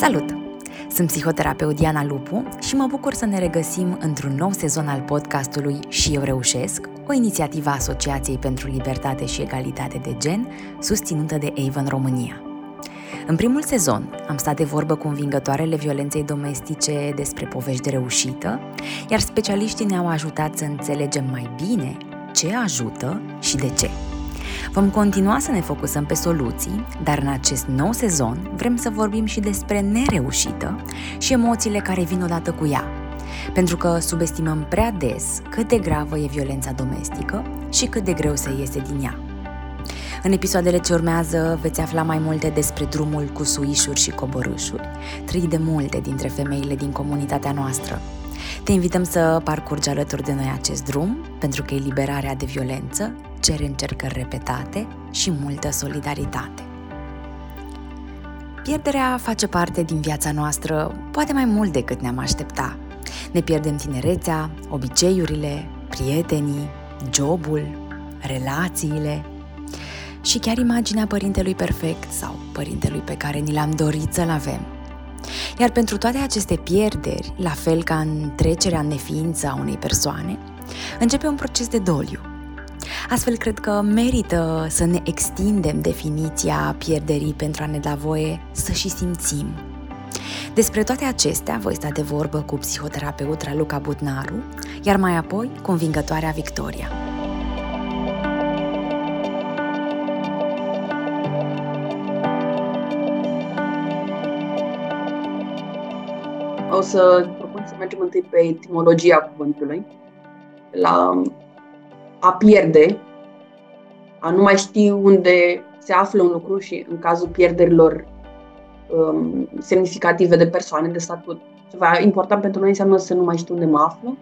Salut! Sunt psihoterapeut Diana Lupu și mă bucur să ne regăsim într-un nou sezon al podcastului Și eu reușesc, o inițiativă a Asociației pentru Libertate și Egalitate de Gen, susținută de Avon România. În primul sezon am stat de vorbă cu învingătoarele violenței domestice despre povești de reușită, iar specialiștii ne-au ajutat să înțelegem mai bine ce ajută și de ce. Vom continua să ne focusăm pe soluții, dar în acest nou sezon vrem să vorbim și despre nereușită și emoțiile care vin odată cu ea. Pentru că subestimăm prea des cât de gravă e violența domestică și cât de greu se iese din ea. În episoadele ce urmează veți afla mai multe despre drumul cu suișuri și coborâșuri, trăit de multe dintre femeile din comunitatea noastră. Te invităm să parcurgi alături de noi acest drum, pentru că eliberarea de violență cere încercări repetate și multă solidaritate. Pierderea face parte din viața noastră, poate mai mult decât ne-am aștepta. Ne pierdem tinerețea, obiceiurile, prietenii, jobul, relațiile și chiar imaginea părintelui perfect sau părintelui pe care ni l-am dorit să-l avem. Iar pentru toate aceste pierderi, la fel ca în trecerea în neființă a unei persoane, începe un proces de doliu, Astfel, cred că merită să ne extindem definiția pierderii pentru a ne da voie să și simțim. Despre toate acestea voi sta de vorbă cu psihoterapeutra Luca Butnaru, iar mai apoi cu învingătoarea Victoria. O să propun să mergem întâi pe etimologia cuvântului, la a pierde, a nu mai ști unde se află un lucru și în cazul pierderilor um, semnificative de persoane, de statut. Ceva important pentru noi înseamnă să nu mai știu unde mă aflu,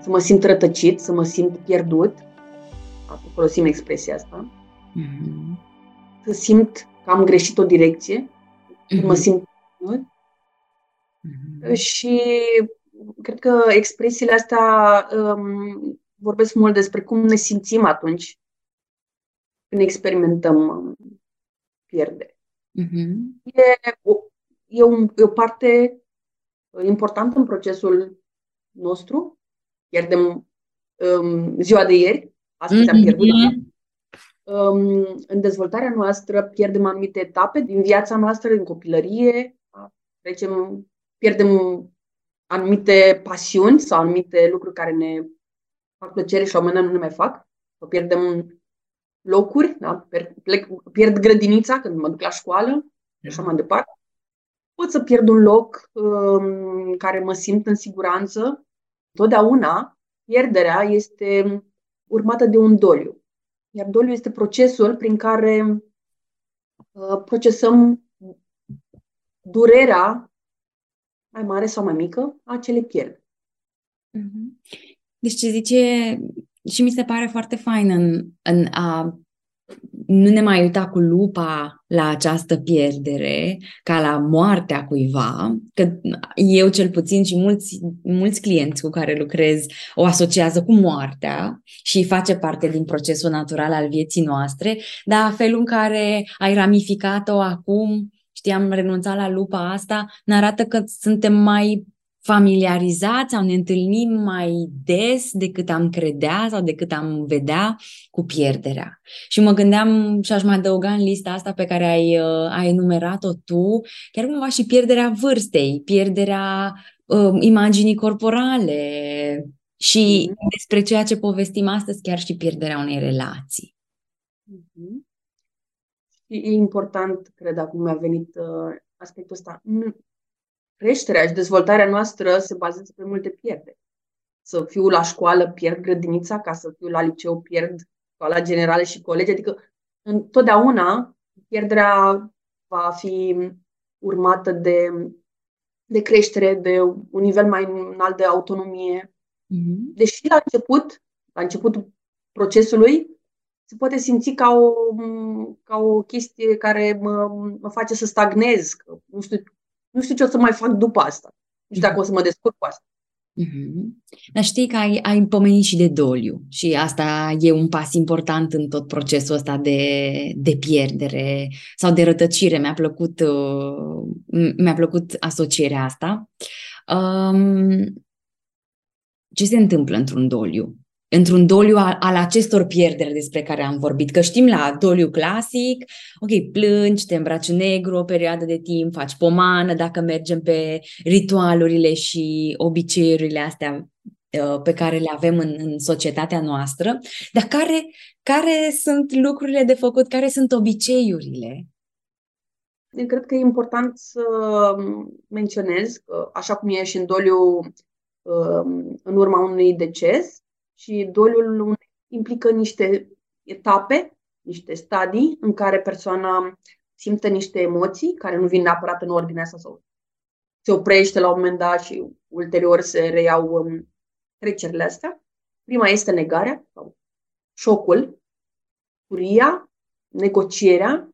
să mă simt rătăcit, să mă simt pierdut. Folosim expresia asta. Mm-hmm. Să simt că am greșit o direcție, mm-hmm. mă simt pierdut. Mm-hmm. Și cred că expresiile astea um, vorbesc mult despre cum ne simțim atunci când experimentăm um, pierdere. Uh-huh. E, o, e, un, e o parte importantă în procesul nostru. Pierdem um, ziua de ieri, astăzi uh-huh. am pierdut. Um, în dezvoltarea noastră pierdem anumite etape din viața noastră, din copilărie, trecem, pierdem anumite pasiuni sau anumite lucruri care ne fac plăcere și la un moment dat nu ne mai fac, să pierdem locuri, da? Plec, pierd grădinița când mă duc la școală și așa mai departe. Pot să pierd un loc um, în care mă simt în siguranță. Totdeauna pierderea este urmată de un doliu. Iar doliu este procesul prin care uh, procesăm durerea mai mare sau mai mică a acelei pierderi. Mm-hmm. Deci ce zice și mi se pare foarte fain în, în a nu ne mai uita cu lupa la această pierdere ca la moartea cuiva, că eu cel puțin și mulți, mulți clienți cu care lucrez o asociază cu moartea și face parte din procesul natural al vieții noastre, dar felul în care ai ramificat-o acum, știam renunțat la lupa asta, ne arată că suntem mai familiarizați sau ne întâlnim mai des decât am credea sau decât am vedea cu pierderea. Și mă gândeam și aș mai adăuga în lista asta pe care ai, uh, ai enumerat-o tu, chiar cumva și pierderea vârstei, pierderea uh, imaginii corporale și mm-hmm. despre ceea ce povestim astăzi, chiar și pierderea unei relații. Mm-hmm. E important, cred, acum mi-a venit uh, aspectul ăsta creșterea și dezvoltarea noastră se bazează pe multe pierderi. Să fiu la școală, pierd grădinița, ca să fiu la liceu, pierd școala generală și colegi. Adică întotdeauna pierderea va fi urmată de, de creștere, de un nivel mai înalt de autonomie. Mm-hmm. Deși la început, la început procesului, se poate simți ca o, ca o chestie care mă, mă face să stagnez, că nu știu nu știu ce o să mai fac după asta. Nu știu dacă o să mă descurc cu asta. Mm-hmm. Dar știi că ai, ai pomenit și de doliu și asta e un pas important în tot procesul ăsta de, de pierdere sau de rătăcire. Mi-a plăcut, uh, mi-a plăcut asocierea asta. Um, ce se întâmplă într-un doliu? Într-un doliu al, al acestor pierderi despre care am vorbit. Că știm la doliu clasic, ok, plângi, te îmbraci negru o perioadă de timp, faci pomană dacă mergem pe ritualurile și obiceiurile astea uh, pe care le avem în, în societatea noastră, dar care, care sunt lucrurile de făcut, care sunt obiceiurile? Eu cred că e important să menționez că, așa cum e și în doliu uh, în urma unui deces, și doliul implică niște etape, niște stadii în care persoana simte niște emoții care nu vin neapărat în ordinea asta sau se oprește la un moment dat și ulterior se reiau um, trecerile astea. Prima este negarea sau șocul, furia, negocierea,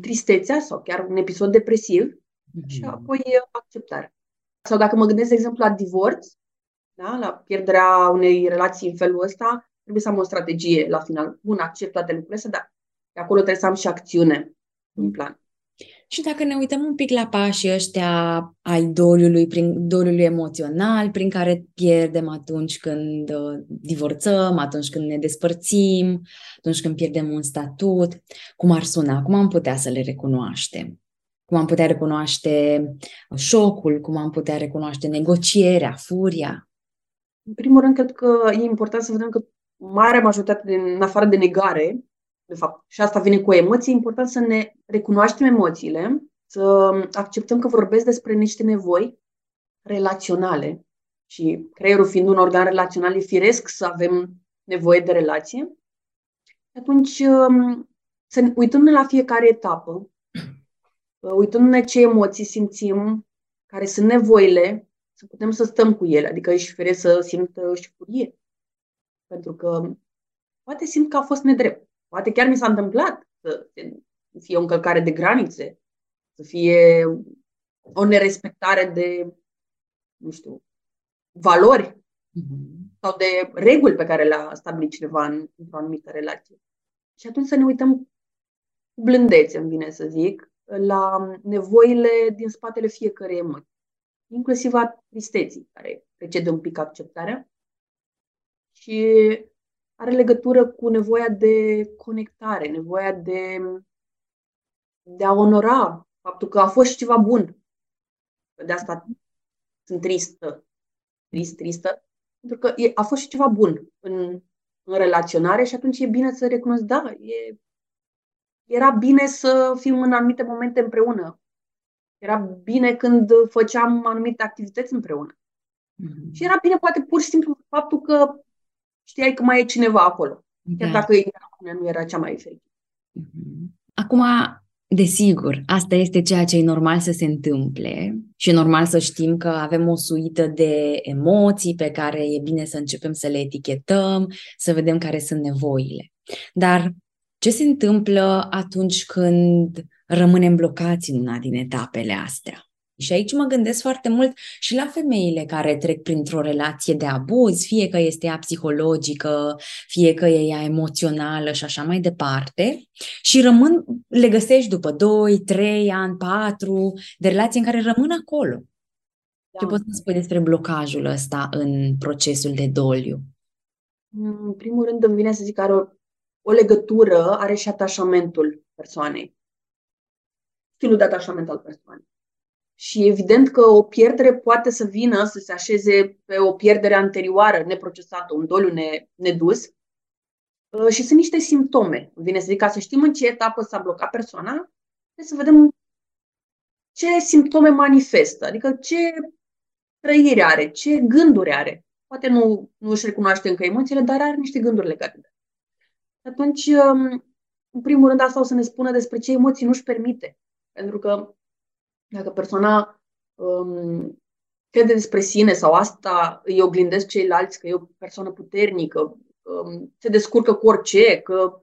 tristețea sau chiar un episod depresiv mm-hmm. și apoi acceptarea. Sau dacă mă gândesc, de exemplu, la divorț, da? la pierderea unei relații în felul ăsta, trebuie să am o strategie la final. Bun, accept toate lucrurile astea, dar de acolo trebuie să am și acțiune în plan. Și dacă ne uităm un pic la pașii ăștia ai doliului, prin doliului emoțional, prin care pierdem atunci când uh, divorțăm, atunci când ne despărțim, atunci când pierdem un statut, cum ar suna, cum am putea să le recunoaștem? Cum am putea recunoaște șocul, cum am putea recunoaște negocierea, furia? În primul rând, cred că e important să vedem că marea majoritate, din, în afară de negare, de fapt, și asta vine cu emoții, e important să ne recunoaștem emoțiile, să acceptăm că vorbesc despre niște nevoi relaționale și creierul fiind un organ relațional, e firesc să avem nevoie de relație. Atunci, um, să uitându-ne la fiecare etapă, uitându-ne ce emoții simțim, care sunt nevoile să putem să stăm cu ele, adică își fere să simtă și furie. Pentru că poate simt că a fost nedrept. Poate chiar mi s-a întâmplat să fie o încălcare de granițe, să fie o nerespectare de, nu știu, valori mm-hmm. sau de reguli pe care le-a stabilit cineva în, într-o anumită relație. Și atunci să ne uităm cu blândețe, îmi vine să zic, la nevoile din spatele fiecărei emoții inclusiv a tristeții, care precede un pic acceptarea și are legătură cu nevoia de conectare, nevoia de, de a onora faptul că a fost ceva bun. De asta sunt tristă, trist, tristă, pentru că e, a fost și ceva bun în, în relaționare și atunci e bine să recunosc, da, e, era bine să fim în anumite momente împreună. Era bine când făceam anumite activități împreună. Mm-hmm. Și era bine, poate, pur și simplu, faptul că știai că mai e cineva acolo. Da. Chiar dacă nu era cea mai fericită. Mm-hmm. Acum, desigur, asta este ceea ce e normal să se întâmple și e normal să știm că avem o suită de emoții pe care e bine să începem să le etichetăm, să vedem care sunt nevoile. Dar ce se întâmplă atunci când rămânem blocați în una din etapele astea? Și aici mă gândesc foarte mult și la femeile care trec printr-o relație de abuz, fie că este ea psihologică, fie că e ea emoțională și așa mai departe, și rămân, le găsești după 2, 3 ani, 4 de relații în care rămân acolo. Da. Ce poți să spui despre blocajul ăsta în procesul de doliu? În primul rând îmi vine să zic că are o o legătură are și atașamentul persoanei. Stilul de atașament al persoanei. Și evident că o pierdere poate să vină să se așeze pe o pierdere anterioară, neprocesată, un doliu ne, nedus. Uh, și sunt niște simptome. Vine să zic, ca să știm în ce etapă s-a blocat persoana, trebuie să vedem ce simptome manifestă, adică ce trăire are, ce gânduri are. Poate nu, nu își recunoaște încă emoțiile, dar are niște gânduri legate de atunci, um, în primul rând, asta o să ne spună despre ce emoții nu-și permite. Pentru că dacă persoana um, crede despre sine sau asta îi oglindesc ceilalți, că e o persoană puternică, um, se descurcă cu orice, că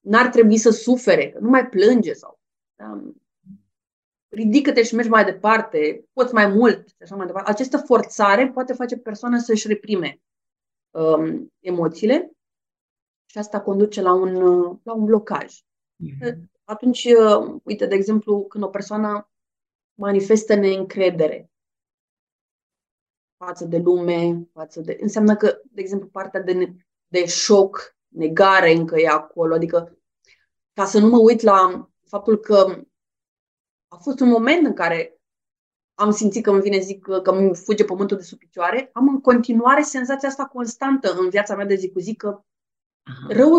n-ar trebui să sufere, că nu mai plânge sau... Da, ridică-te și mergi mai departe, poți mai mult și așa mai departe. Această forțare poate face persoana să-și reprime um, emoțiile și asta conduce la un, la un blocaj. Mm-hmm. Atunci, uh, uite, de exemplu, când o persoană manifestă neîncredere față de lume, față de... Înseamnă că, de exemplu, partea de, de șoc, negare încă e acolo. Adică, ca să nu mă uit la faptul că a fost un moment în care am simțit că îmi vine, zic, că îmi fuge pământul de sub picioare, am în continuare senzația asta constantă în viața mea de zi cu zi că rău,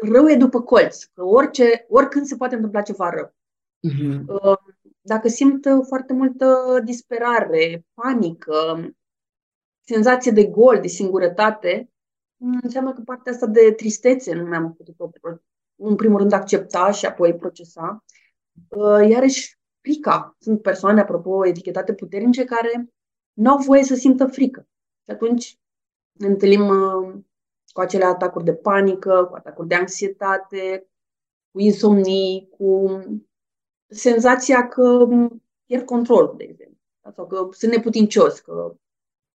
rău e după colț, că orice, oricând se poate întâmpla ceva rău. Uh-huh. Dacă simt foarte multă disperare, panică, senzație de gol, de singurătate, înseamnă că partea asta de tristețe nu mi-am putut în primul rând accepta și apoi procesa. Uh, iarăși frica. Sunt persoane, apropo, etichetate puternice care nu au voie să simtă frică. Și atunci ne întâlnim uh, cu acele atacuri de panică, cu atacuri de anxietate, cu insomnii, cu senzația că pierd control, de exemplu, sau că sunt neputincios, că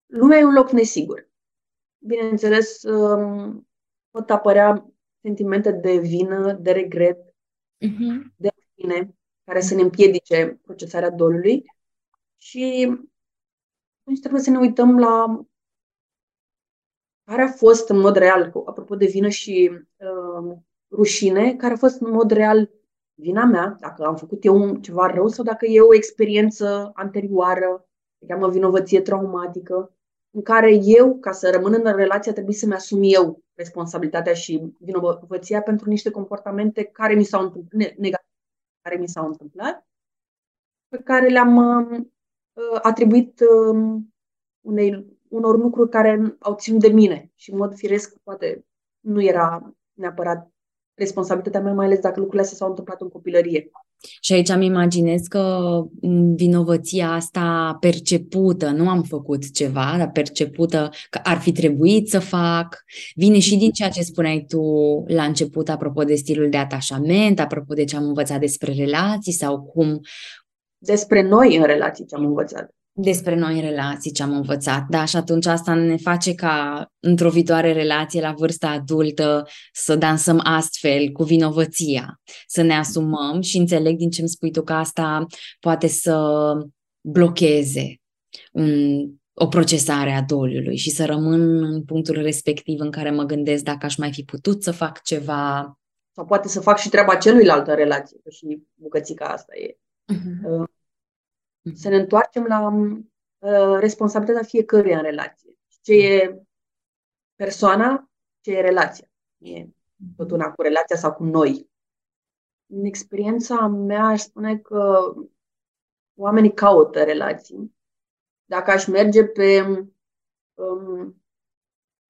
lumea e un loc nesigur. Bineînțeles, um, pot apărea sentimente de vină, de regret, uh-huh. de fine, care să ne împiedice procesarea dolului și atunci trebuie să ne uităm la care a fost în mod real, apropo de vină și uh, rușine, care a fost în mod real vina mea, dacă am făcut eu ceva rău sau dacă e o experiență anterioară, se cheamă vinovăție traumatică, în care eu, ca să rămân în relație, trebuie să-mi asum eu responsabilitatea și vinovăția pentru niște comportamente care mi s-au întâmplat, negative, care mi s-au întâmplat, pe care le-am uh, atribuit uh, unei, unor lucruri care au ținut de mine și, în mod firesc, poate nu era neapărat responsabilitatea mea, mai ales dacă lucrurile astea s-au întâmplat în copilărie. Și aici îmi imaginez că vinovăția asta percepută, nu am făcut ceva, dar percepută că ar fi trebuit să fac, vine și din ceea ce spuneai tu la început, apropo de stilul de atașament, apropo de ce am învățat despre relații sau cum. Despre noi în relații ce am învățat despre noi în relații ce am învățat, da, și atunci asta ne face ca într-o viitoare relație la vârsta adultă să dansăm astfel cu vinovăția, să ne asumăm și înțeleg din ce îmi spui tu că asta poate să blocheze un, o procesare a doliului și să rămân în punctul respectiv în care mă gândesc dacă aș mai fi putut să fac ceva. Sau poate să fac și treaba celuilalt în relație, că și bucățica asta e. Uh-huh să ne întoarcem la uh, responsabilitatea fiecăruia în relație. Ce e persoana, ce e relația. E tot una cu relația sau cu noi. În experiența mea, aș spune că oamenii caută relații. Dacă aș merge pe um,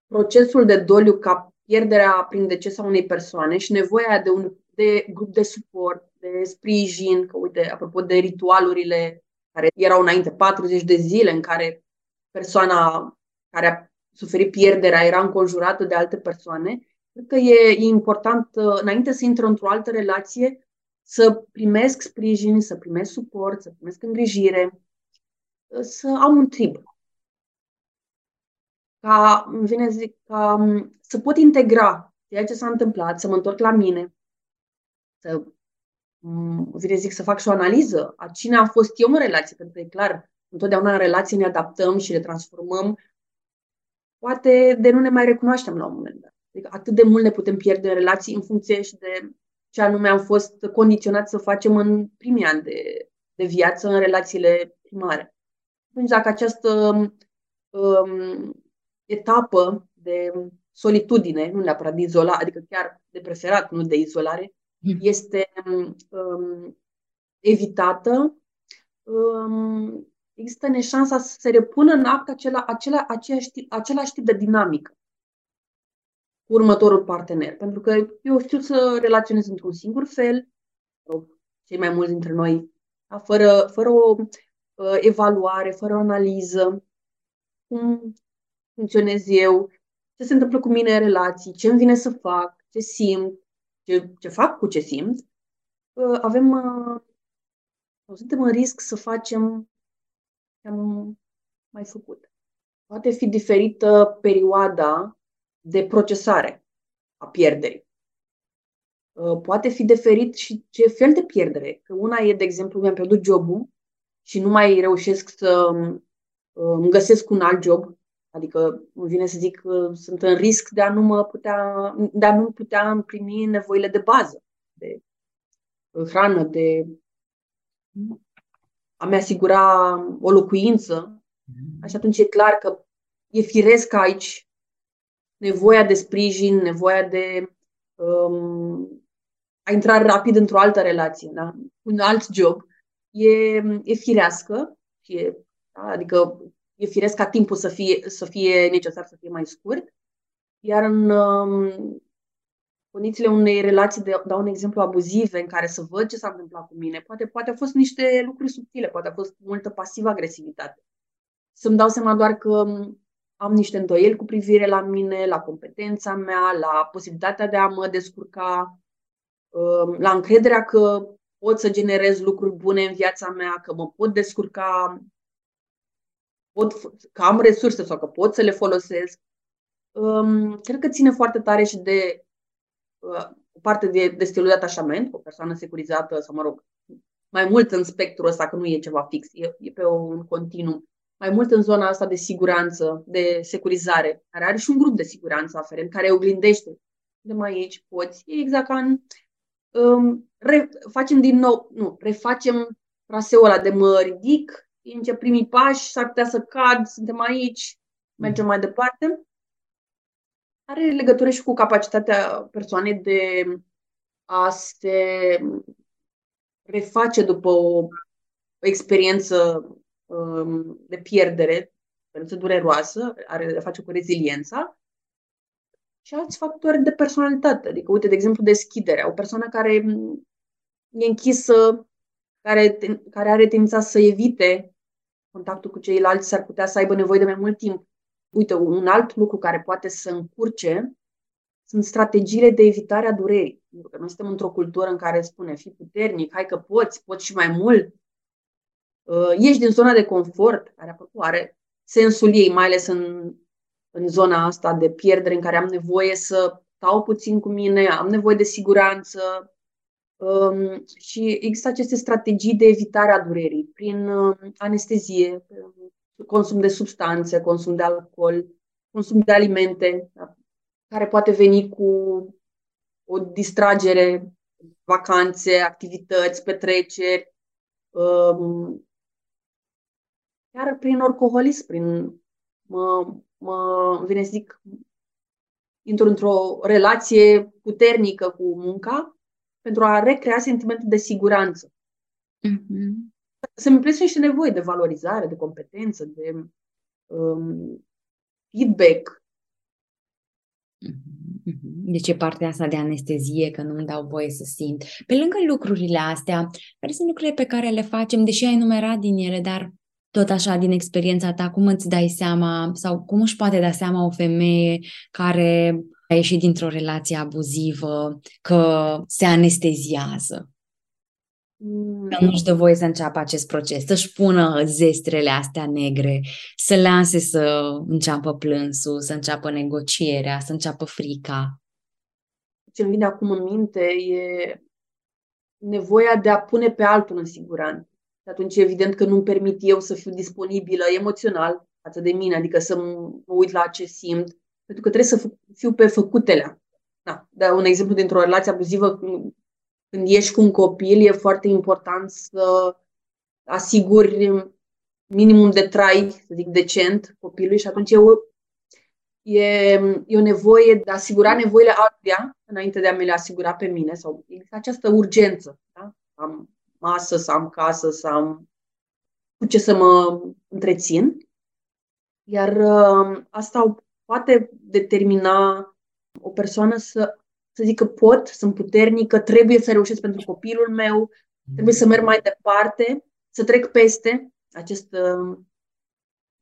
procesul de doliu ca pierderea prin deces a unei persoane și nevoia de un de grup de suport, de sprijin, că uite, apropo de ritualurile care erau înainte 40 de zile în care persoana care a suferit pierderea era înconjurată de alte persoane, cred că e, e important, uh, înainte să intră într-o altă relație, să primesc sprijin, să primesc suport, să primesc îngrijire, uh, să am un trib. Ca, îmi vine zic, ca um, să pot integra ceea ce s-a întâmplat, să mă întorc la mine, să Mm, vine zic să fac și o analiză a cine am fost eu în relație, pentru că e clar, întotdeauna în relație ne adaptăm și le transformăm. Poate de nu ne mai recunoaștem la un moment dat. Adică atât de mult ne putem pierde în relații în funcție și de ce anume am fost condiționat să facem în primii ani de, de viață, în relațiile primare. Atunci, dacă această um, etapă de solitudine, nu neapărat de izolare, adică chiar de preferat, nu de izolare, Hmm. Este um, evitată, um, există neșansa să se repună în act acela, acela, aceeași, același tip de dinamică cu următorul partener. Pentru că eu știu să relaționez într-un singur fel, cei mai mulți dintre noi, da? fără, fără o uh, evaluare, fără o analiză, cum funcționez eu, ce se întâmplă cu mine în relații, ce îmi vine să fac, ce simt, ce, ce fac cu ce simt, avem sau suntem în risc să facem ce am mai făcut. Poate fi diferită perioada de procesare a pierderii. Uh, poate fi diferit și ce fel de pierdere. Că una e, de exemplu, mi-am pierdut jobul și nu mai reușesc să uh, îmi găsesc un alt job, adică îmi vine să zic că sunt în risc de a nu mă putea, de a nu putea împlini nevoile de bază, de hrană, de a-mi asigura o locuință. Așa atunci e clar că e firesc aici nevoia de sprijin, nevoia de um, a intra rapid într-o altă relație, da? un alt job, e, e firească, e, da? adică e firesc ca timpul să fie, să fie necesar să fie mai scurt, iar în um, condițiile unei relații, de, dau un exemplu abuzive, în care să văd ce s-a întâmplat cu mine, poate, poate au fost niște lucruri subtile, poate a fost multă pasivă agresivitate. Să-mi dau seama doar că am niște îndoieli cu privire la mine, la competența mea, la posibilitatea de a mă descurca, um, la încrederea că pot să generez lucruri bune în viața mea, că mă pot descurca, pot, că am resurse sau că pot să le folosesc. Um, cred că ține foarte tare și de uh, o parte de, de stilul de atașament, o persoană securizată, sau mă rog, mai mult în spectrul ăsta, că nu e ceva fix, e, e pe un continuum mai mult în zona asta de siguranță, de securizare, care are și un grup de siguranță aferent, care oglindește. De mai aici poți. E exact ca în... Um, re, facem din nou, nu, refacem traseul ăla de mă ridic, încep primii pași, s-ar putea să cad, suntem aici, mergem mai departe. Are legătură și cu capacitatea persoanei de a se reface după o, o experiență Um, de pierdere, experiență dureroasă, are de face cu reziliența, și alți factori de personalitate. Adică, uite, de exemplu, deschiderea. O persoană care e închisă, care, care are tendința să evite contactul cu ceilalți, s-ar putea să aibă nevoie de mai mult timp. Uite, un alt lucru care poate să încurce sunt strategiile de evitare a durerii. Pentru că noi suntem într-o cultură în care spune, fii puternic, hai că poți, poți și mai mult, uh, ieși din zona de confort, care are sensul ei, mai ales în, în zona asta de pierdere în care am nevoie să stau puțin cu mine, am nevoie de siguranță um, și există aceste strategii de evitare a durerii prin uh, anestezie, consum de substanțe, consum de alcool, consum de alimente, da, care poate veni cu o distragere, vacanțe, activități, petreceri, um, chiar prin alcoolism, prin mă, mă vine să zic, intru într-o relație puternică cu munca pentru a recrea sentimentul de siguranță. Mm-hmm. Să-mi împlinesc niște nevoi de valorizare, de competență, de um, feedback. Mm-hmm. Deci e partea asta de anestezie, că nu-mi dau voie să simt. Pe lângă lucrurile astea, care sunt lucrurile pe care le facem, deși ai numerat din ele, dar tot așa, din experiența ta, cum îți dai seama sau cum își poate da seama o femeie care a ieșit dintr-o relație abuzivă că se anesteziază? Că nu-și dă voie să înceapă acest proces, să-și pună zestrele astea negre, să lase să înceapă plânsul, să înceapă negocierea, să înceapă frica. Ce îmi vine acum în minte e nevoia de a pune pe altul în siguranță atunci evident că nu-mi permit eu să fiu disponibilă emoțional față de mine, adică să mă uit la ce simt, pentru că trebuie să fiu pe făcutele. Da, da, un exemplu dintr-o relație abuzivă, când ești cu un copil, e foarte important să asiguri minimum de trai, să zic, decent copilului și atunci eu, e, e o nevoie de a asigura nevoile altuia înainte de a mi le asigura pe mine sau există această urgență. Da? Am masă, să am casă, să am cu ce să mă întrețin. Iar uh, asta poate determina o persoană să, să zică pot, sunt puternică, trebuie să reușesc pentru copilul meu, trebuie să merg mai departe, să trec peste acest, uh,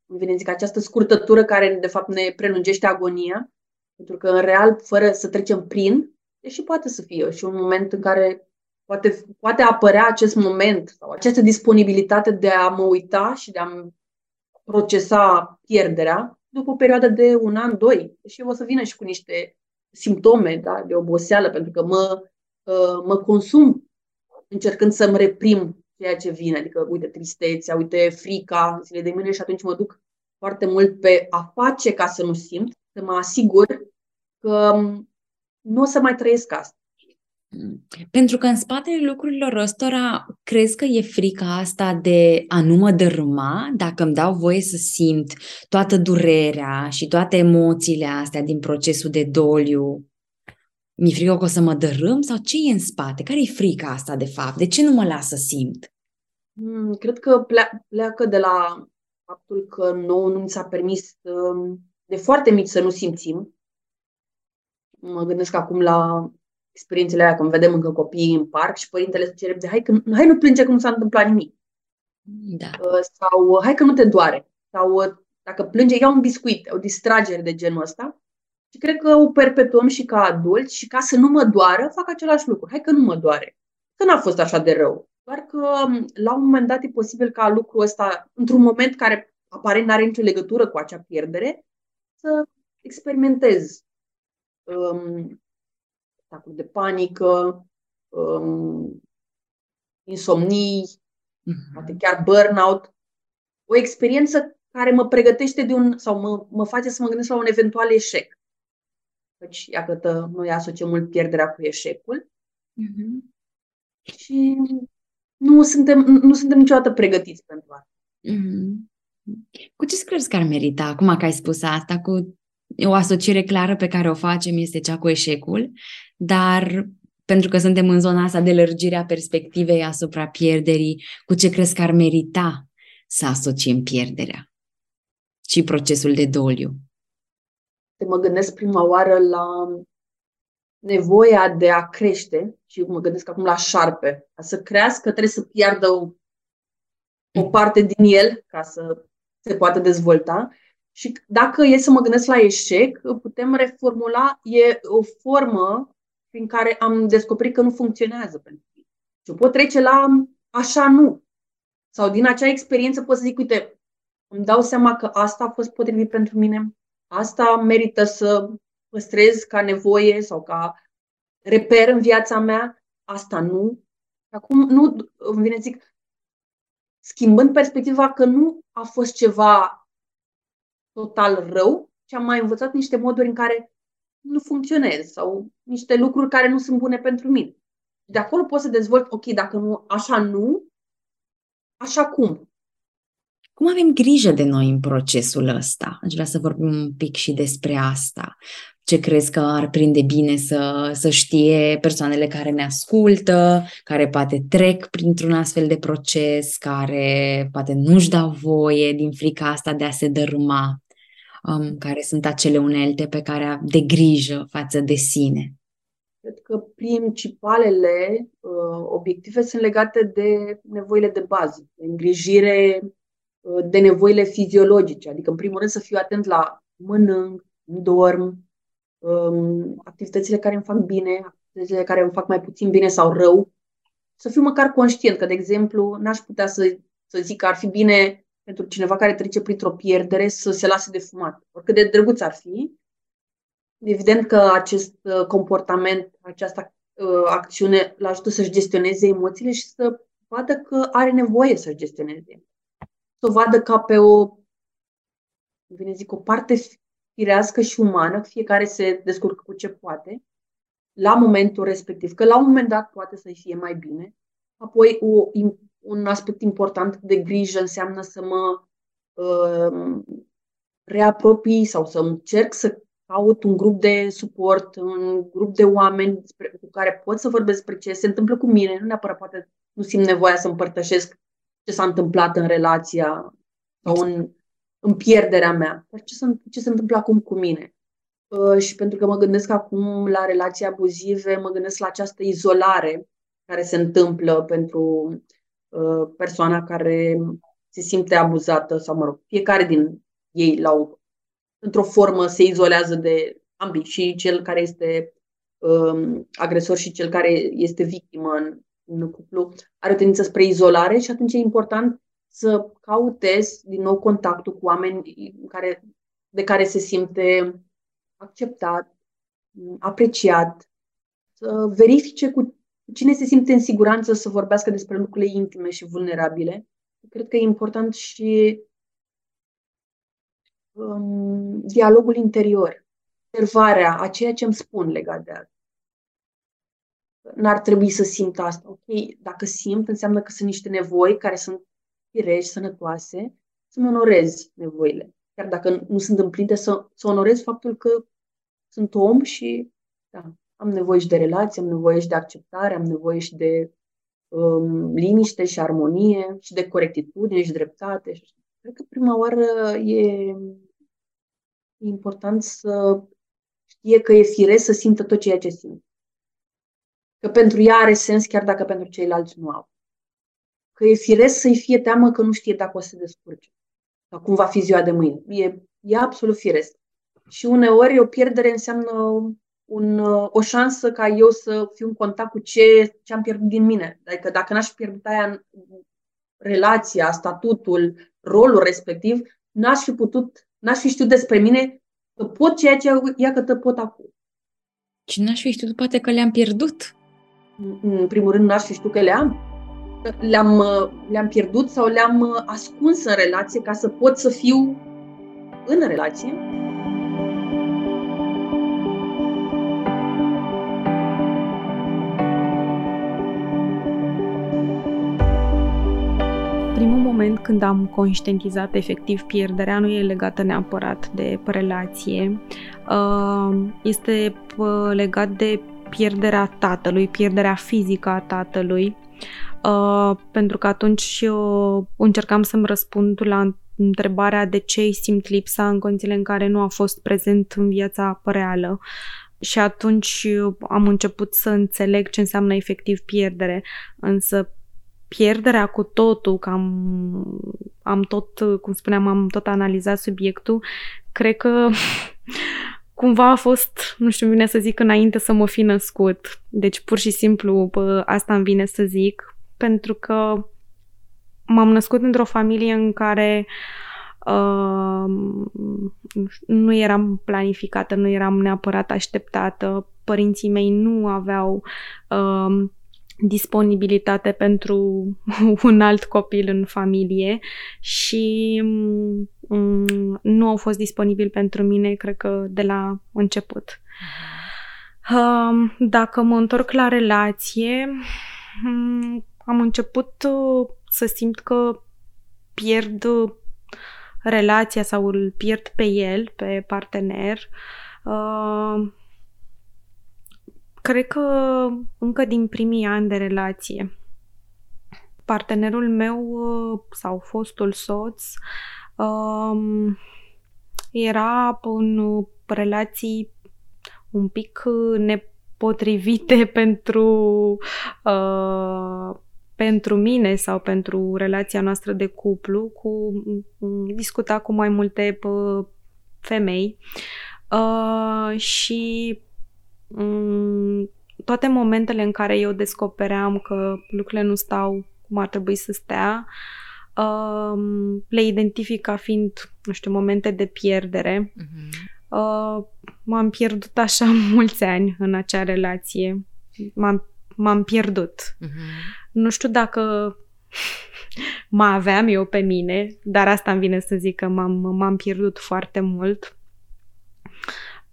vine zic, această scurtătură care de fapt ne prelungește agonia, pentru că în real, fără să trecem prin, deși poate să fie și un moment în care poate, poate apărea acest moment sau această disponibilitate de a mă uita și de a procesa pierderea după o perioadă de un an, doi. Și eu o să vină și cu niște simptome da, de oboseală, pentru că mă, uh, mă consum încercând să-mi reprim ceea ce vine. Adică, uite, tristețea, uite, frica zile de mâine și atunci mă duc foarte mult pe a face ca să nu simt, să mă asigur că um, nu o să mai trăiesc asta. Pentru că în spatele lucrurilor ăstora, crezi că e frica asta de a nu mă dărâma dacă îmi dau voie să simt toată durerea și toate emoțiile astea din procesul de doliu? Mi-e frică că o să mă dărâm sau ce e în spate? Care e frica asta de fapt? De ce nu mă las să simt? Hmm, cred că pleacă de la faptul că nouă nu mi s-a permis um, de foarte mici să nu simțim. Mă gândesc acum la experiențele aia, când vedem încă copiii în parc și părintele se cere de hai, că, hai nu plânge că nu s-a întâmplat nimic. Da. Uh, sau uh, hai că nu te doare. Sau uh, dacă plânge, ia un biscuit, o distragere de genul ăsta. Și cred că o perpetuăm și ca adulți și ca să nu mă doară, fac același lucru. Hai că nu mă doare. Că n-a fost așa de rău. Doar că um, la un moment dat e posibil ca lucrul ăsta, într-un moment care aparent nu are nicio legătură cu acea pierdere, să experimentez um, atacuri de panică, um, insomnii, uh-huh. poate chiar burnout. O experiență care mă pregătește de un, sau mă, mă face să mă gândesc la un eventual eșec. Deci, iată, noi asociem mult pierderea cu eșecul. Uh-huh. Și nu suntem, nu suntem niciodată pregătiți pentru asta. Mm-hmm. Cu ce crezi că ar merita, acum că ai spus asta, cu o asociere clară pe care o facem este cea cu eșecul, dar pentru că suntem în zona asta de lărgirea perspectivei asupra pierderii, cu ce crezi că ar merita să asociem pierderea și procesul de doliu? Mă gândesc prima oară la nevoia de a crește și mă gândesc acum la șarpe. Ca să crească trebuie să piardă o, o mm. parte din el ca să se poată dezvolta. Și dacă e să mă gândesc la eșec, putem reformula, e o formă prin care am descoperit că nu funcționează pentru mine. Și pot trece la așa nu. Sau din acea experiență pot să zic, uite, îmi dau seama că asta a fost potrivit pentru mine, asta merită să păstrez ca nevoie sau ca reper în viața mea, asta nu. Acum nu îmi vine zic, schimbând perspectiva că nu a fost ceva total rău, ci am mai învățat niște moduri în care nu funcționez sau niște lucruri care nu sunt bune pentru mine. De acolo pot să dezvolt, ok, dacă nu, așa nu, așa cum. Cum avem grijă de noi în procesul ăsta? Aș vrea să vorbim un pic și despre asta. Ce crezi că ar prinde bine să, să știe persoanele care ne ascultă, care poate trec printr-un astfel de proces, care poate nu-și dau voie din frica asta de a se dărâma? Um, care sunt acele unelte pe care de grijă față de sine? Cred că principalele uh, obiective sunt legate de nevoile de bază, de îngrijire, uh, de nevoile fiziologice. Adică, în primul rând, să fiu atent la mănânc, dorm, um, activitățile care îmi fac bine, activitățile care îmi fac mai puțin bine sau rău. Să fiu măcar conștient că, de exemplu, n-aș putea să, să zic că ar fi bine pentru cineva care trece printr-o pierdere să se lase de fumat. Oricât de drăguț ar fi, evident că acest uh, comportament, această uh, acțiune îl ajută să-și gestioneze emoțiile și să vadă că are nevoie să-și gestioneze. Să o vadă ca pe o, bine zic, o parte firească și umană, fiecare se descurcă cu ce poate, la momentul respectiv, că la un moment dat poate să-i fie mai bine, apoi o un aspect important de grijă înseamnă să mă uh, reapropii sau să încerc să caut un grup de suport, un grup de oameni cu care pot să vorbesc despre ce se întâmplă cu mine. Nu neapărat poate nu simt nevoia să împărtășesc ce s-a întâmplat în relația sau în, în pierderea mea, dar ce se, ce se întâmplă acum cu mine. Uh, și pentru că mă gândesc acum la relații abuzive, mă gândesc la această izolare care se întâmplă pentru Uh, persoana care se simte abuzată sau, mă rog, fiecare din ei la o, într-o formă se izolează de ambii și cel care este um, agresor și cel care este victimă în în cuplu are o tendință spre izolare și atunci e important să cautezi din nou contactul cu oameni care, de care se simte acceptat, apreciat, să verifice cu cine se simte în siguranță să vorbească despre lucrurile intime și vulnerabile. Cred că e important și um, dialogul interior, observarea a ceea ce îmi spun legat de asta. N-ar trebui să simt asta. Ok, dacă simt, înseamnă că sunt niște nevoi care sunt firești, sănătoase, să-mi onorez nevoile. Chiar dacă nu sunt împlinite, să, să onorez faptul că sunt om și da, am nevoie și de relație, am nevoie și de acceptare, am nevoie și de um, liniște și armonie și de corectitudine și dreptate. Cred că prima oară e important să știe că e firesc să simtă tot ceea ce simte. Că pentru ea are sens chiar dacă pentru ceilalți nu au. Că e firesc să-i fie teamă că nu știe dacă o să se descurce. Sau cum va fi ziua de mâine. E, e absolut firesc. Și uneori o pierdere înseamnă un, o șansă ca eu să fiu în contact cu ce, ce am pierdut din mine. Adică dacă n-aș pierdut aia relația, statutul, rolul respectiv, n-aș fi putut, n-aș fi știut despre mine că pot ceea ce ia că te pot acum. Și n-aș fi știut poate că le-am pierdut. În primul rând, n-aș fi știut că le am. Le-am, le-am pierdut sau le-am ascuns în relație ca să pot să fiu în relație. Moment când am conștientizat efectiv pierderea nu e legată neapărat de relație, uh, este uh, legat de pierderea tatălui, pierderea fizică a tatălui, uh, pentru că atunci încercam să-mi răspund la întrebarea de ce îi simt lipsa în condițiile în care nu a fost prezent în viața reală. Și atunci am început să înțeleg ce înseamnă efectiv pierdere, însă pierderea cu totul, că am, am tot, cum spuneam, am tot analizat subiectul, cred că cumva a fost, nu știu, vine să zic înainte să mă fi născut. Deci pur și simplu bă, asta îmi vine să zic, pentru că m-am născut într-o familie în care uh, nu eram planificată, nu eram neapărat așteptată. Părinții mei nu aveau uh, disponibilitate pentru un alt copil în familie și mm, nu au fost disponibili pentru mine, cred că de la început. Um, dacă mă întorc la relație, mm, am început uh, să simt că pierd relația sau îl pierd pe el, pe partener, uh, Cred că încă din primii ani de relație. Partenerul meu uh, sau fostul soț um, era în relații un pic nepotrivite pentru uh, pentru mine sau pentru relația noastră de cuplu, cu discuta cu mai multe uh, femei uh, și Mm, toate momentele în care eu descopeream că lucrurile nu stau cum ar trebui să stea, um, le identific ca fiind, nu știu, momente de pierdere. Uh-huh. Uh, m-am pierdut așa mulți ani în acea relație. M-am, m-am pierdut. Uh-huh. Nu știu dacă mă aveam eu pe mine, dar asta îmi vine să zic că m-am, m-am pierdut foarte mult.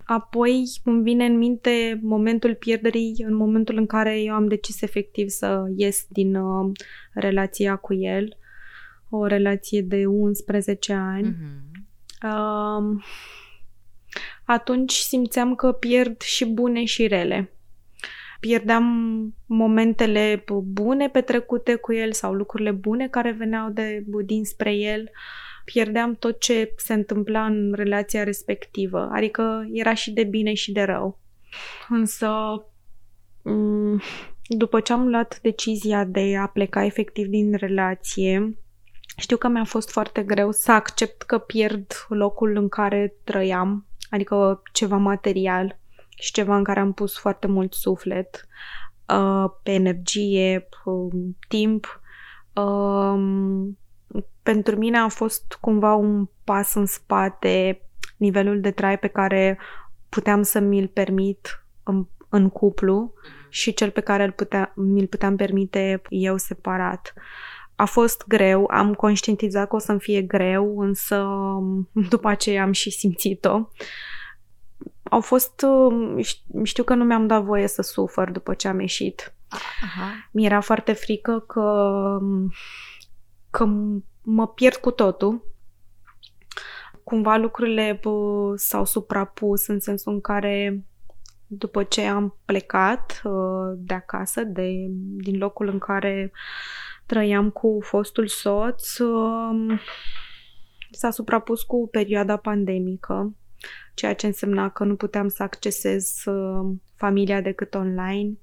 Apoi îmi vine în minte momentul pierderii, în momentul în care eu am decis efectiv să ies din uh, relația cu el, o relație de 11 ani. Mm-hmm. Uh, atunci simțeam că pierd și bune și rele. Pierdeam momentele bune petrecute cu el sau lucrurile bune care veneau de dinspre el. Uh, pierdeam tot ce se întâmpla în relația respectivă. Adică era și de bine și de rău. Însă, mm, după ce am luat decizia de a pleca efectiv din relație, știu că mi-a fost foarte greu să accept că pierd locul în care trăiam, adică ceva material și ceva în care am pus foarte mult suflet. uh, pe energie, timp. Um, pentru mine a fost cumva un pas în spate nivelul de trai pe care puteam să mi-l permit în, în cuplu și cel pe care îl putea, mi-l puteam permite eu separat. A fost greu, am conștientizat că o să-mi fie greu, însă după aceea am și simțit-o. Au fost, știu că nu mi-am dat voie să sufăr după ce am ieșit. Aha. Mi-era foarte frică că, că mă pierd cu totul. Cumva lucrurile bă, s-au suprapus în sensul în care după ce am plecat uh, de acasă, de, din locul în care trăiam cu fostul soț, uh, s-a suprapus cu perioada pandemică, ceea ce însemna că nu puteam să accesez uh, familia decât online,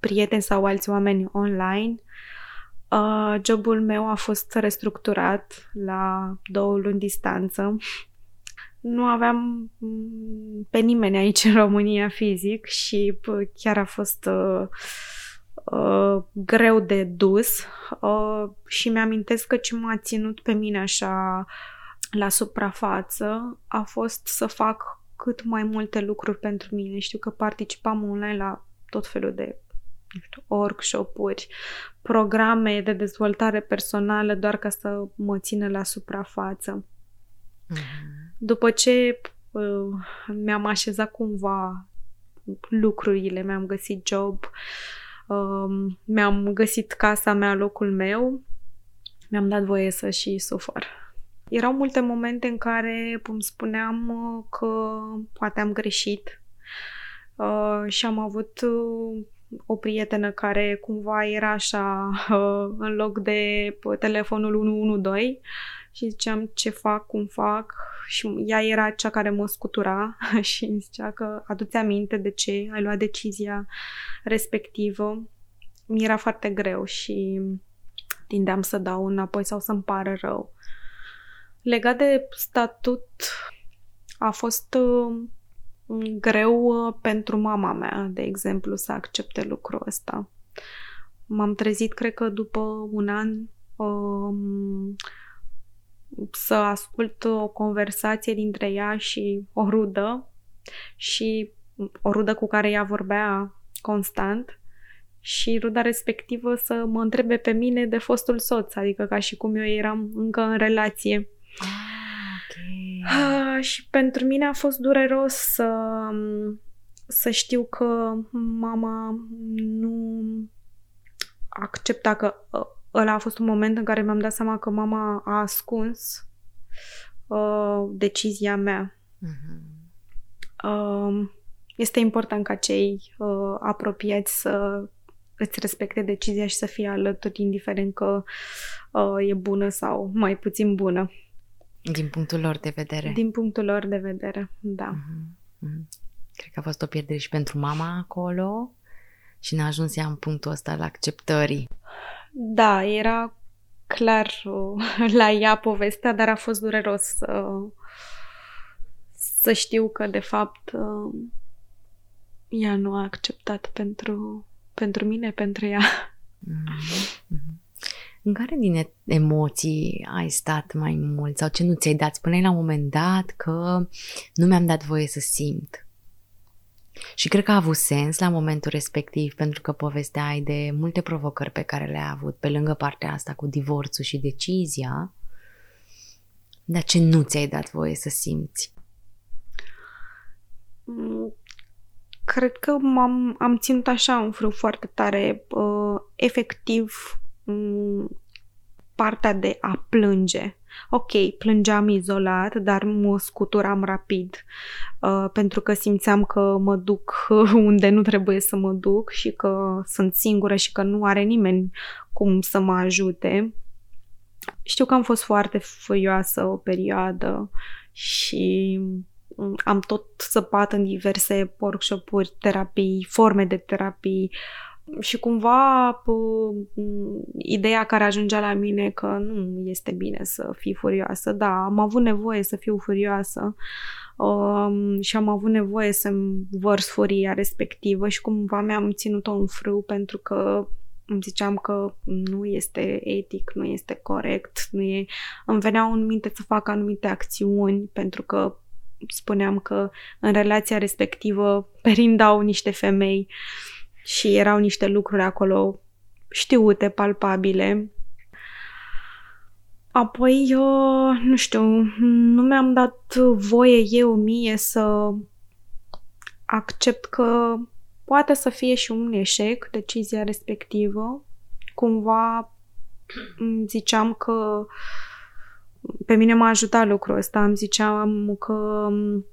prieteni sau alți oameni online. Uh, jobul meu a fost restructurat la două luni distanță nu aveam mm, pe nimeni aici în România fizic și chiar a fost uh, uh, greu de dus uh, și mi-amintesc că ce m-a ținut pe mine așa la suprafață a fost să fac cât mai multe lucruri pentru mine. Știu că participam online la tot felul de știu, workshop-uri, programe de dezvoltare personală doar ca să mă țină la suprafață. Mm-hmm. După ce uh, mi-am așezat cumva lucrurile, mi-am găsit job, uh, mi-am găsit casa mea, locul meu, mi-am dat voie să și sufăr. Erau multe momente în care îmi spuneam uh, că poate am greșit uh, și am avut uh, o prietenă care cumva era așa uh, în loc de telefonul 112 și ziceam ce fac, cum fac și ea era cea care mă scutura și îmi zicea că aduți aminte de ce ai luat decizia respectivă. Mi era foarte greu și tindeam să dau înapoi sau să-mi pară rău. Legat de statut, a fost uh, greu uh, pentru mama mea, de exemplu, să accepte lucrul ăsta. M-am trezit, cred că după un an, um, să ascult o conversație dintre ea și o rudă și o rudă cu care ea vorbea constant și ruda respectivă să mă întrebe pe mine de fostul soț, adică ca și cum eu eram încă în relație. Ah, okay. Ah, și pentru mine a fost dureros să, să știu că mama nu accepta că ăla a fost un moment în care mi-am dat seama că mama a ascuns uh, decizia mea. Uh-huh. Uh, este important ca cei uh, apropiați să îți respecte decizia și să fie alături, indiferent că uh, e bună sau mai puțin bună. Din punctul lor de vedere. Din punctul lor de vedere, da. Uh-huh. Uh-huh. Cred că a fost o pierdere și pentru mama acolo și n-a ajuns ea în punctul ăsta al acceptării. Da, era clar uh, la ea povestea, dar a fost dureros să, să știu că, de fapt, uh, ea nu a acceptat pentru, pentru mine, pentru ea. Mm-hmm. În care din emoții ai stat mai mult sau ce nu ți-ai dat? Spuneai la un moment dat că nu mi-am dat voie să simt. Și cred că a avut sens la momentul respectiv, pentru că povesteai de multe provocări pe care le-a avut, pe lângă partea asta cu divorțul și decizia, dar ce nu ți-ai dat voie să simți? Mm, cred că m-am, am ținut așa un frâu foarte tare, uh, efectiv, um, partea de a plânge. Ok, plângeam izolat, dar mă scuturam rapid uh, pentru că simțeam că mă duc unde nu trebuie să mă duc și că sunt singură și că nu are nimeni cum să mă ajute. Știu că am fost foarte furioasă o perioadă și am tot săpat în diverse workshop-uri, terapii, forme de terapii, și cumva p- ideea care ajungea la mine că nu este bine să fii furioasă, da, am avut nevoie să fiu furioasă um, și am avut nevoie să-mi vărs furia respectivă și cumva mi-am ținut-o în frâu pentru că îmi ziceam că nu este etic, nu este corect, nu e... Îmi veneau în minte să fac anumite acțiuni pentru că spuneam că în relația respectivă perindau niște femei și erau niște lucruri acolo știute, palpabile. Apoi, eu, nu știu, nu mi-am dat voie eu mie să accept că poate să fie și un eșec decizia respectivă. Cumva ziceam că pe mine m-a ajutat lucrul ăsta. Îmi ziceam că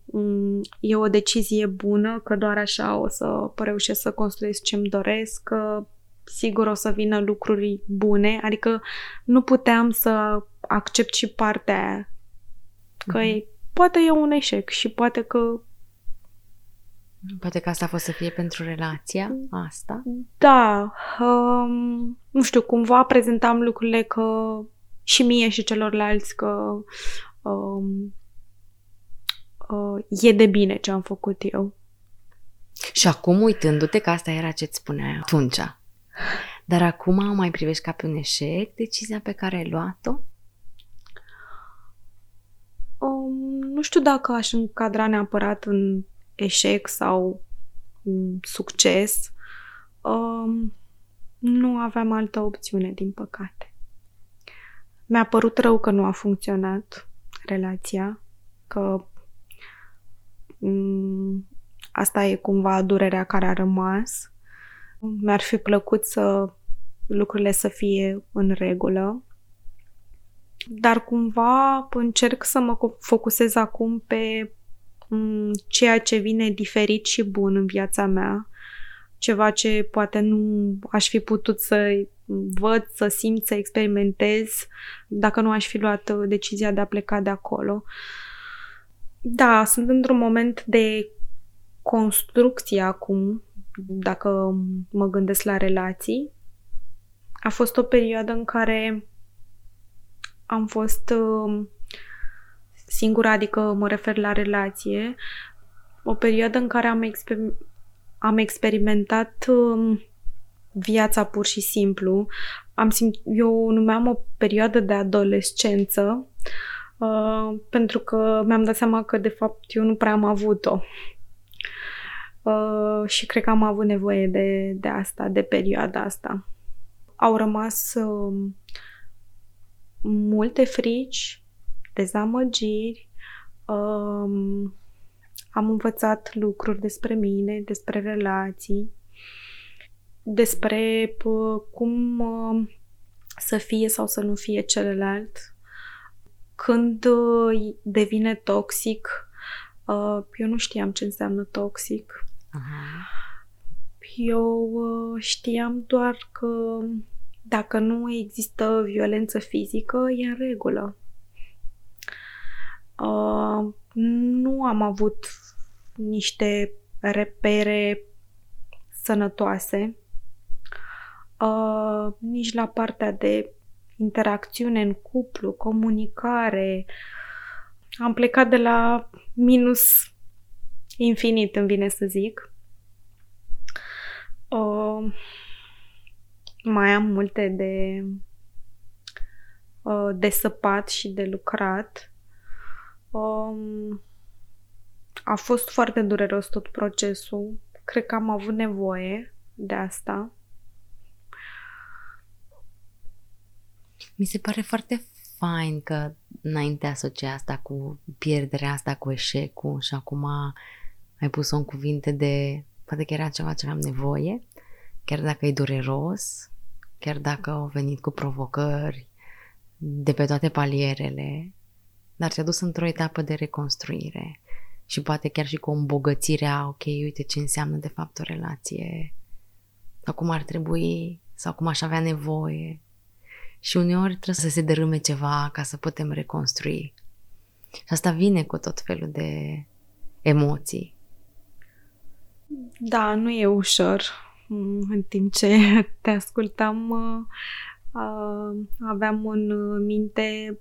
mm, e o decizie bună, că doar așa o să reușesc să construiesc ce-mi doresc, că sigur o să vină lucruri bune, adică nu puteam să accept și partea aia. Că mm-hmm. e, poate e un eșec și poate că Poate că asta a fost să fie pentru relația asta? Da. Um, nu știu, cumva prezentam lucrurile că și mie și celorlalți că um, uh, e de bine ce am făcut eu. Și acum, uitându-te, că asta era ce-ți spuneai atunci, dar acum mai privești ca pe un eșec decizia pe care ai luat-o? Um, nu știu dacă aș încadra neapărat în eșec sau succes. Um, nu aveam altă opțiune, din păcate. Mi-a părut rău că nu a funcționat relația, că um, asta e cumva durerea care a rămas. Mi-ar fi plăcut să lucrurile să fie în regulă, dar cumva încerc să mă focusez acum pe ceea ce vine diferit și bun în viața mea, ceva ce poate nu aș fi putut să văd, să simt, să experimentez dacă nu aș fi luat uh, decizia de a pleca de acolo. Da, sunt într-un moment de construcție acum, dacă mă gândesc la relații. A fost o perioadă în care am fost uh, singură, adică mă refer la relație, o perioadă în care am, exper- am experimentat um, viața pur și simplu. Am simt, eu numeam o perioadă de adolescență uh, pentru că mi-am dat seama că de fapt eu nu prea am avut-o. Uh, și cred că am avut nevoie de, de asta, de perioada asta. Au rămas uh, multe frici, dezamăgiri, um, am învățat lucruri despre mine, despre relații, despre p- cum uh, să fie sau să nu fie celălalt, când uh, devine toxic. Uh, eu nu știam ce înseamnă toxic. Aha. Eu uh, știam doar că dacă nu există violență fizică, e în regulă. Uh, nu am avut niște repere sănătoase, uh, nici la partea de interacțiune în cuplu, comunicare. Am plecat de la minus infinit, îmi vine să zic. Uh, mai am multe de uh, de săpat și de lucrat. Um, a fost foarte dureros tot procesul. Cred că am avut nevoie de asta. Mi se pare foarte fain că înainte asocia asta cu pierderea asta, cu eșecul și acum ai pus-o în cuvinte de poate că era ceva ce aveam nevoie, chiar dacă e dureros, chiar dacă au venit cu provocări de pe toate palierele, dar te-a dus într-o etapă de reconstruire și poate chiar și cu o îmbogățire a, ok, uite ce înseamnă de fapt o relație sau cum ar trebui sau cum aș avea nevoie. Și uneori trebuie să se dărâme ceva ca să putem reconstrui. Și asta vine cu tot felul de emoții. Da, nu e ușor. în timp ce te ascultam, aveam în minte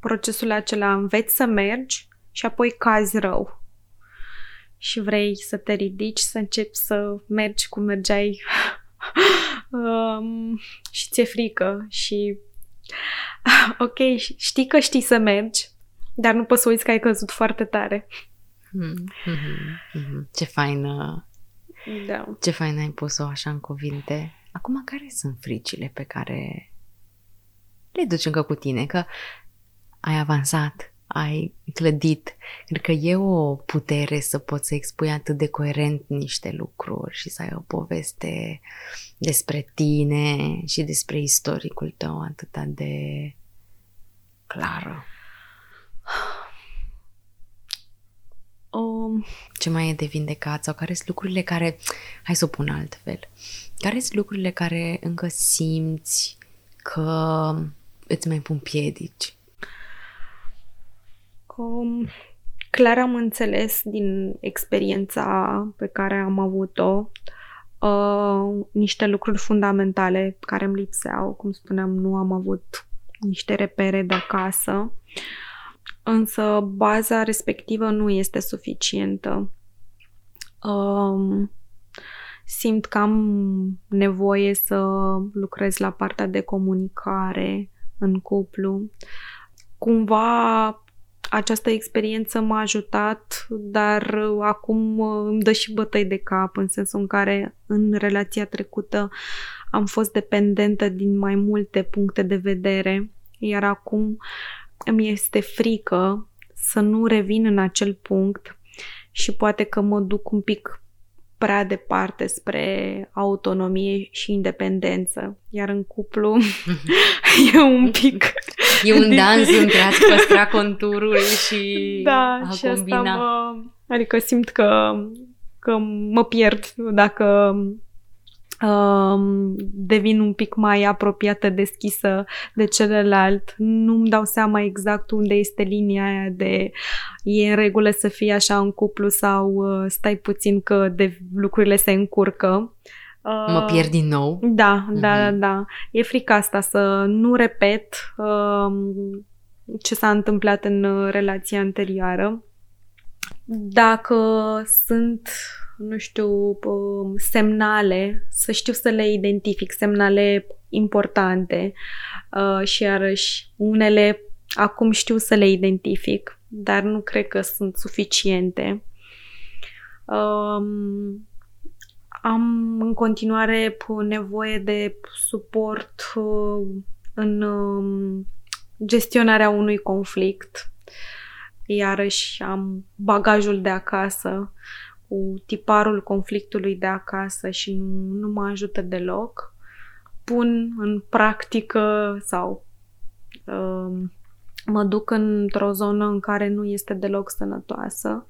procesul acela, înveți să mergi și apoi cazi rău. Și vrei să te ridici, să începi să mergi cum mergeai um, și ți-e frică și ok, știi că știi să mergi, dar nu poți să uiți că ai căzut foarte tare. Mm-hmm. Ce faină da. Ce fain ai pus-o așa în cuvinte. Acum, care sunt fricile pe care le duci încă cu tine? Că ai avansat, ai clădit. Cred că e o putere să poți să expui atât de coerent niște lucruri și să ai o poveste despre tine și despre istoricul tău atât de clară. Um, Ce mai e de vindecat sau care sunt lucrurile care, hai să o pun altfel, care sunt lucrurile care încă simți că îți mai pun piedici? Um, clar am înțeles din experiența pe care am avut-o uh, niște lucruri fundamentale care îmi lipseau. Cum spuneam, nu am avut niște repere de acasă. Însă baza respectivă nu este suficientă. Um, simt că am nevoie să lucrez la partea de comunicare în cuplu. Cumva această experiență m-a ajutat, dar acum îmi dă și bătăi de cap, în sensul în care în relația trecută am fost dependentă din mai multe puncte de vedere, iar acum îmi este frică să nu revin în acel punct și poate că mă duc un pic prea departe spre autonomie și independență. Iar în cuplu e un pic... E un dans între a păstra conturul și da, a și combina. Asta mă, adică simt că, că mă pierd dacă um, devin un pic mai apropiată, deschisă de celălalt. Nu-mi dau seama exact unde este linia aia de e în regulă să fie așa în cuplu sau uh, stai puțin că de lucrurile se încurcă. Uh, Mă pierd din nou. Da, da, Mhm. da. E frica asta să nu repet um, ce s-a întâmplat în uh, relația anterioară. Dacă sunt, nu știu, um, semnale, să știu să le identific, semnale importante uh, și iarăși unele acum știu să le identific, dar nu cred că sunt suficiente. Um, am în continuare p- nevoie de suport uh, în um, gestionarea unui conflict. Iarăși am bagajul de acasă cu tiparul conflictului de acasă și nu, nu mă ajută deloc. Pun în practică sau um, mă duc într-o zonă în care nu este deloc sănătoasă.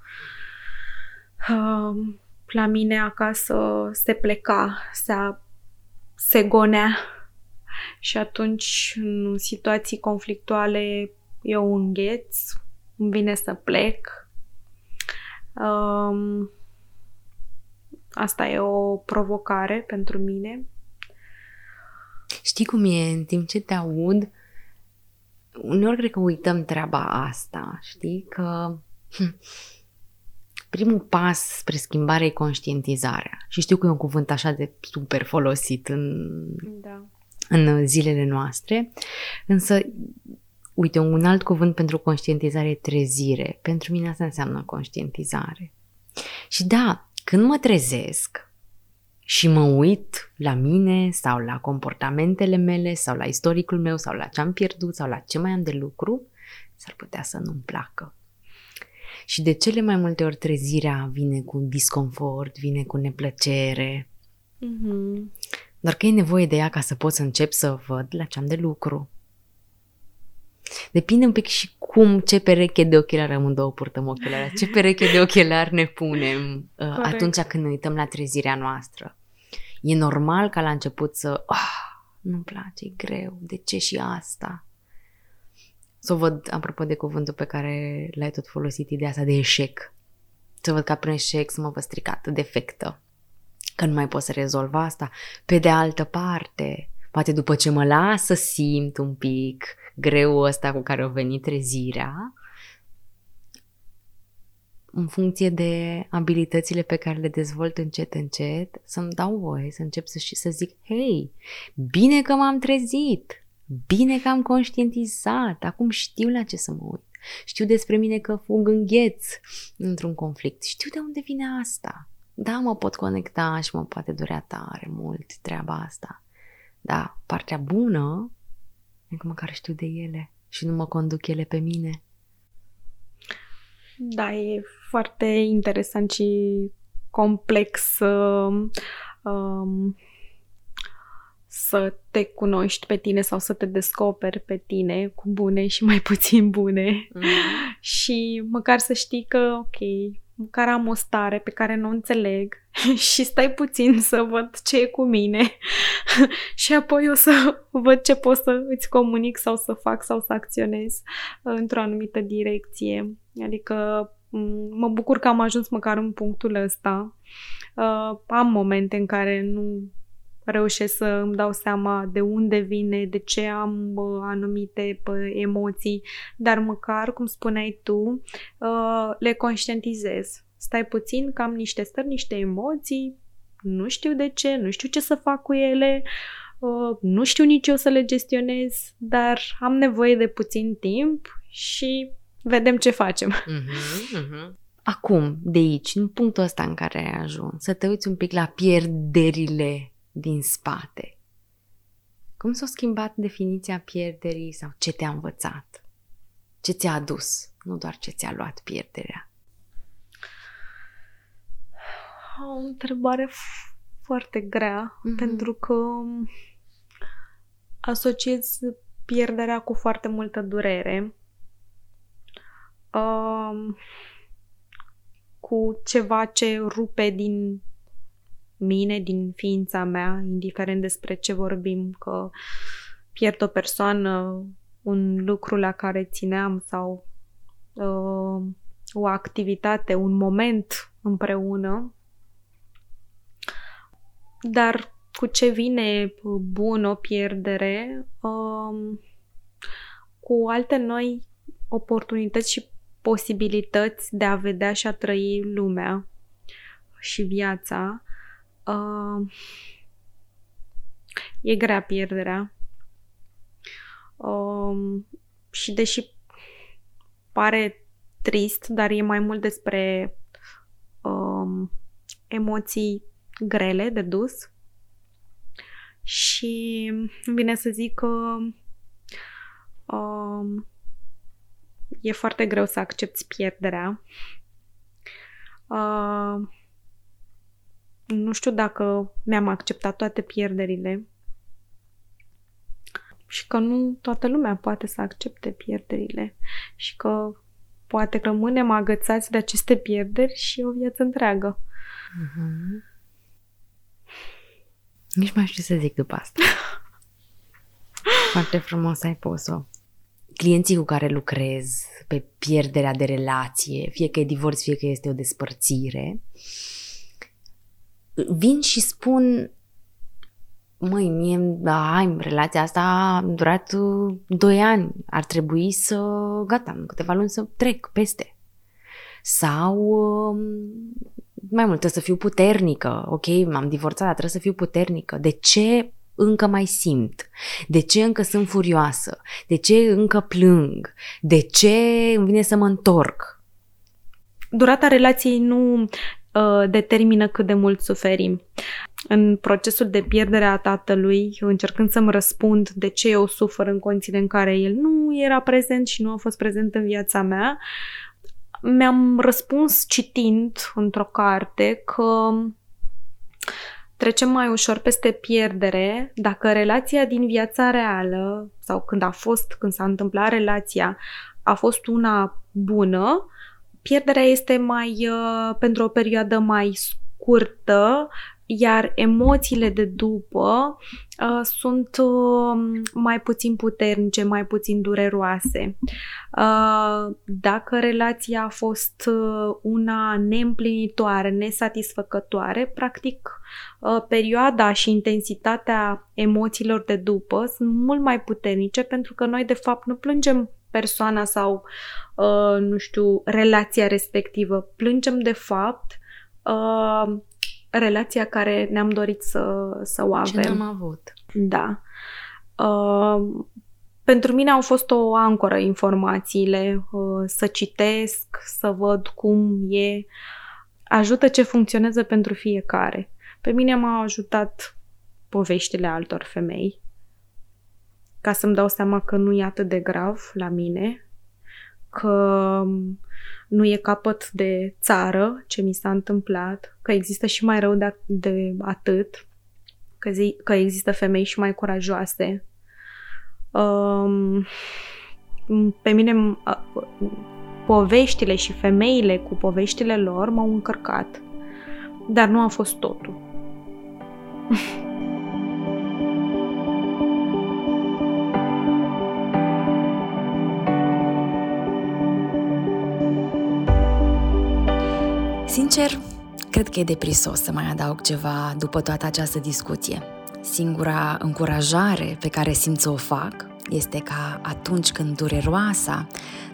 Um, la mine acasă se pleca, se, se gonea și atunci în situații conflictuale eu îngheț, îmi vine să plec. Um, asta e o provocare pentru mine. Știi cum e în timp ce te aud? Uneori cred că uităm treaba asta, știi? Că hm, primul pas spre schimbare e conștientizarea. Și știu că e un cuvânt așa de super folosit în, Da. în zilele noastre, însă, uite, un alt cuvânt pentru conștientizare e trezire. Pentru mine asta înseamnă conștientizare. Și da, când mă trezesc și mă uit la mine sau la comportamentele mele sau la istoricul meu sau la ce am pierdut sau la ce mai am de lucru, s-ar putea să nu-mi placă. Și de cele mai multe ori trezirea vine cu disconfort, vine cu neplăcere, Mm-hmm. doar că e nevoie de ea ca să pot să încep să văd la ce am de lucru. Depinde un pic și cum, ce pereche de ochelari, amândouă purtăm ochelari, ce pereche de ochelari ne punem uh, Corect. atunci când ne uităm la trezirea noastră. E normal ca la început să, ah, nu-mi place, e greu, de ce și asta? Să o văd, apropo de cuvântul pe care l-ai tot folosit, ideea asta de eșec. Să văd ca prin eșec să mă văd stricată, defectă. că nu mai pot să rezolv asta. Pe de altă parte, poate după ce mă las să simt un pic greu ăsta cu care a venit trezirea, în funcție de abilitățile pe care le dezvolt încet, încet, să-mi dau voie să încep să, și să zic, hei, bine că m-am trezit, bine că am conștientizat, acum știu la ce să mă uit. Știu despre mine că fug îngheț într-un conflict. Știu de unde vine asta. Da, mă pot conecta și mă poate durea tare mult treaba asta. Da, partea bună e că măcar știu de ele și nu mă conduc ele pe mine. Da, e foarte interesant și complex uh, um, să te cunoști pe tine sau să te descoperi pe tine cu bune și mai puțin bune. Mm. și măcar să știi că, ok, măcar am o stare pe care nu o înțeleg și stai puțin să văd ce e cu mine și apoi o să văd ce pot să îți comunic sau să fac sau să acționez într-o anumită direcție. Adică mă bucur că am ajuns măcar în punctul ăsta. Uh, am momente în care nu reușesc să îmi dau seama de unde vine, de ce am uh, anumite uh, emoții, dar măcar, cum spuneai tu, uh, le conștientizez. Stai puțin că am niște stări, niște emoții, nu știu de ce, nu știu ce să fac cu ele, uh, nu știu nici eu să le gestionez, dar am nevoie de puțin timp și vedem ce facem. Uh-huh, uh-huh. Acum, de aici, în punctul ăsta în care ai ajuns, să te uiți un pic la pierderile din spate. Cum s-a schimbat definiția pierderii sau ce te-a învățat? Ce ți-a adus, nu doar ce ți-a luat pierderea? O întrebare foarte grea, mm-hmm. pentru că asociez pierderea cu foarte multă durere uh, cu ceva ce rupe din mine, din ființa mea, indiferent despre ce vorbim, că pierd o persoană, un lucru la care țineam sau uh, o activitate, un moment împreună. Dar cu ce vine bun o pierdere, uh, cu alte noi oportunități și posibilități de a vedea și a trăi lumea și viața. Uh, e grea pierderea. Uh, și deși pare trist, dar e mai mult despre uh, emoții grele de dus. Și îmi vine să zic că uh, e foarte greu să accepti pierderea. Uh, nu știu dacă mi-am acceptat toate pierderile și că nu toată lumea poate să accepte pierderile și că poate rămânem agățați de aceste pierderi și o viață întreagă. Mm-hmm. Nici mai știu ce să zic după asta. Foarte frumos ai pus-o clienții cu care lucrez pe pierderea de relație, fie că e divorț, fie că este o despărțire, vin și spun măi, mie, da, hai, relația asta a durat 2 uh, ani, ar trebui să, gata, în câteva luni să trec peste. Sau um, mai mult, trebuie să fiu puternică, ok, m-am divorțat, dar trebuie să fiu puternică. De ce încă mai simt? De ce încă sunt furioasă? De ce încă plâng? De ce îmi vine să mă întorc? Durata relației nu uh, determină cât de mult suferim. În procesul de pierdere a tatălui, încercând să-mi răspund de ce eu sufăr în condițiile în care el nu era prezent și nu a fost prezent în viața mea, mi-am răspuns citind într-o carte că trecem mai ușor peste pierdere dacă relația din viața reală sau când a fost, când s-a întâmplat relația, a fost una bună, pierderea este mai uh, pentru o perioadă mai scurtă iar emoțiile de după uh, sunt uh, mai puțin puternice, mai puțin dureroase. Uh, dacă relația a fost uh, una neîmplinitoare, nesatisfăcătoare, practic uh, perioada și intensitatea emoțiilor de după sunt mult mai puternice pentru că noi de fapt nu plângem persoana sau, uh, nu știu, relația respectivă. Plângem de fapt uh, relația care ne-am dorit să, să o avem. Ce n-am avut. Da. Uh, pentru mine au fost o ancoră informațiile, uh, să citesc, să văd cum e, ajută ce funcționează pentru fiecare. Pe mine m-au ajutat poveștile altor femei, ca să-mi dau seama că nu e atât de grav la mine, că nu e capăt de țară ce mi s-a întâmplat, că există și mai rău de, de atât, că, zi, că există femei și mai curajoase. Um, pe mine uh, poveștile și femeile cu poveștile lor m-au încărcat, dar nu a fost totul. Sincer, cred că e deprisos să mai adaug ceva după toată această discuție. Singura încurajare pe care simt să o fac este ca atunci când dureroasa,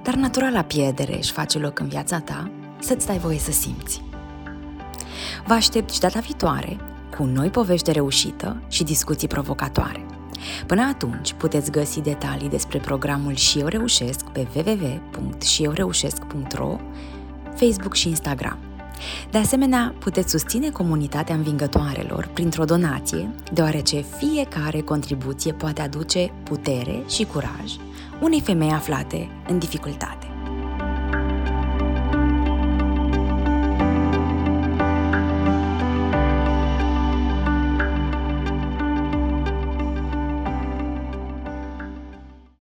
dar naturala pierdere își face loc în viața ta, să-ți dai voie să simți. Vă aștept și data viitoare cu noi povești de reușită și discuții provocatoare. Până atunci, puteți găsi detalii despre programul Și eu reușesc pe www.șieureușesc.ro, Facebook și Instagram. De asemenea, puteți susține comunitatea învingătoarelor printr-o donație, deoarece fiecare contribuție poate aduce putere și curaj unei femei aflate în dificultate.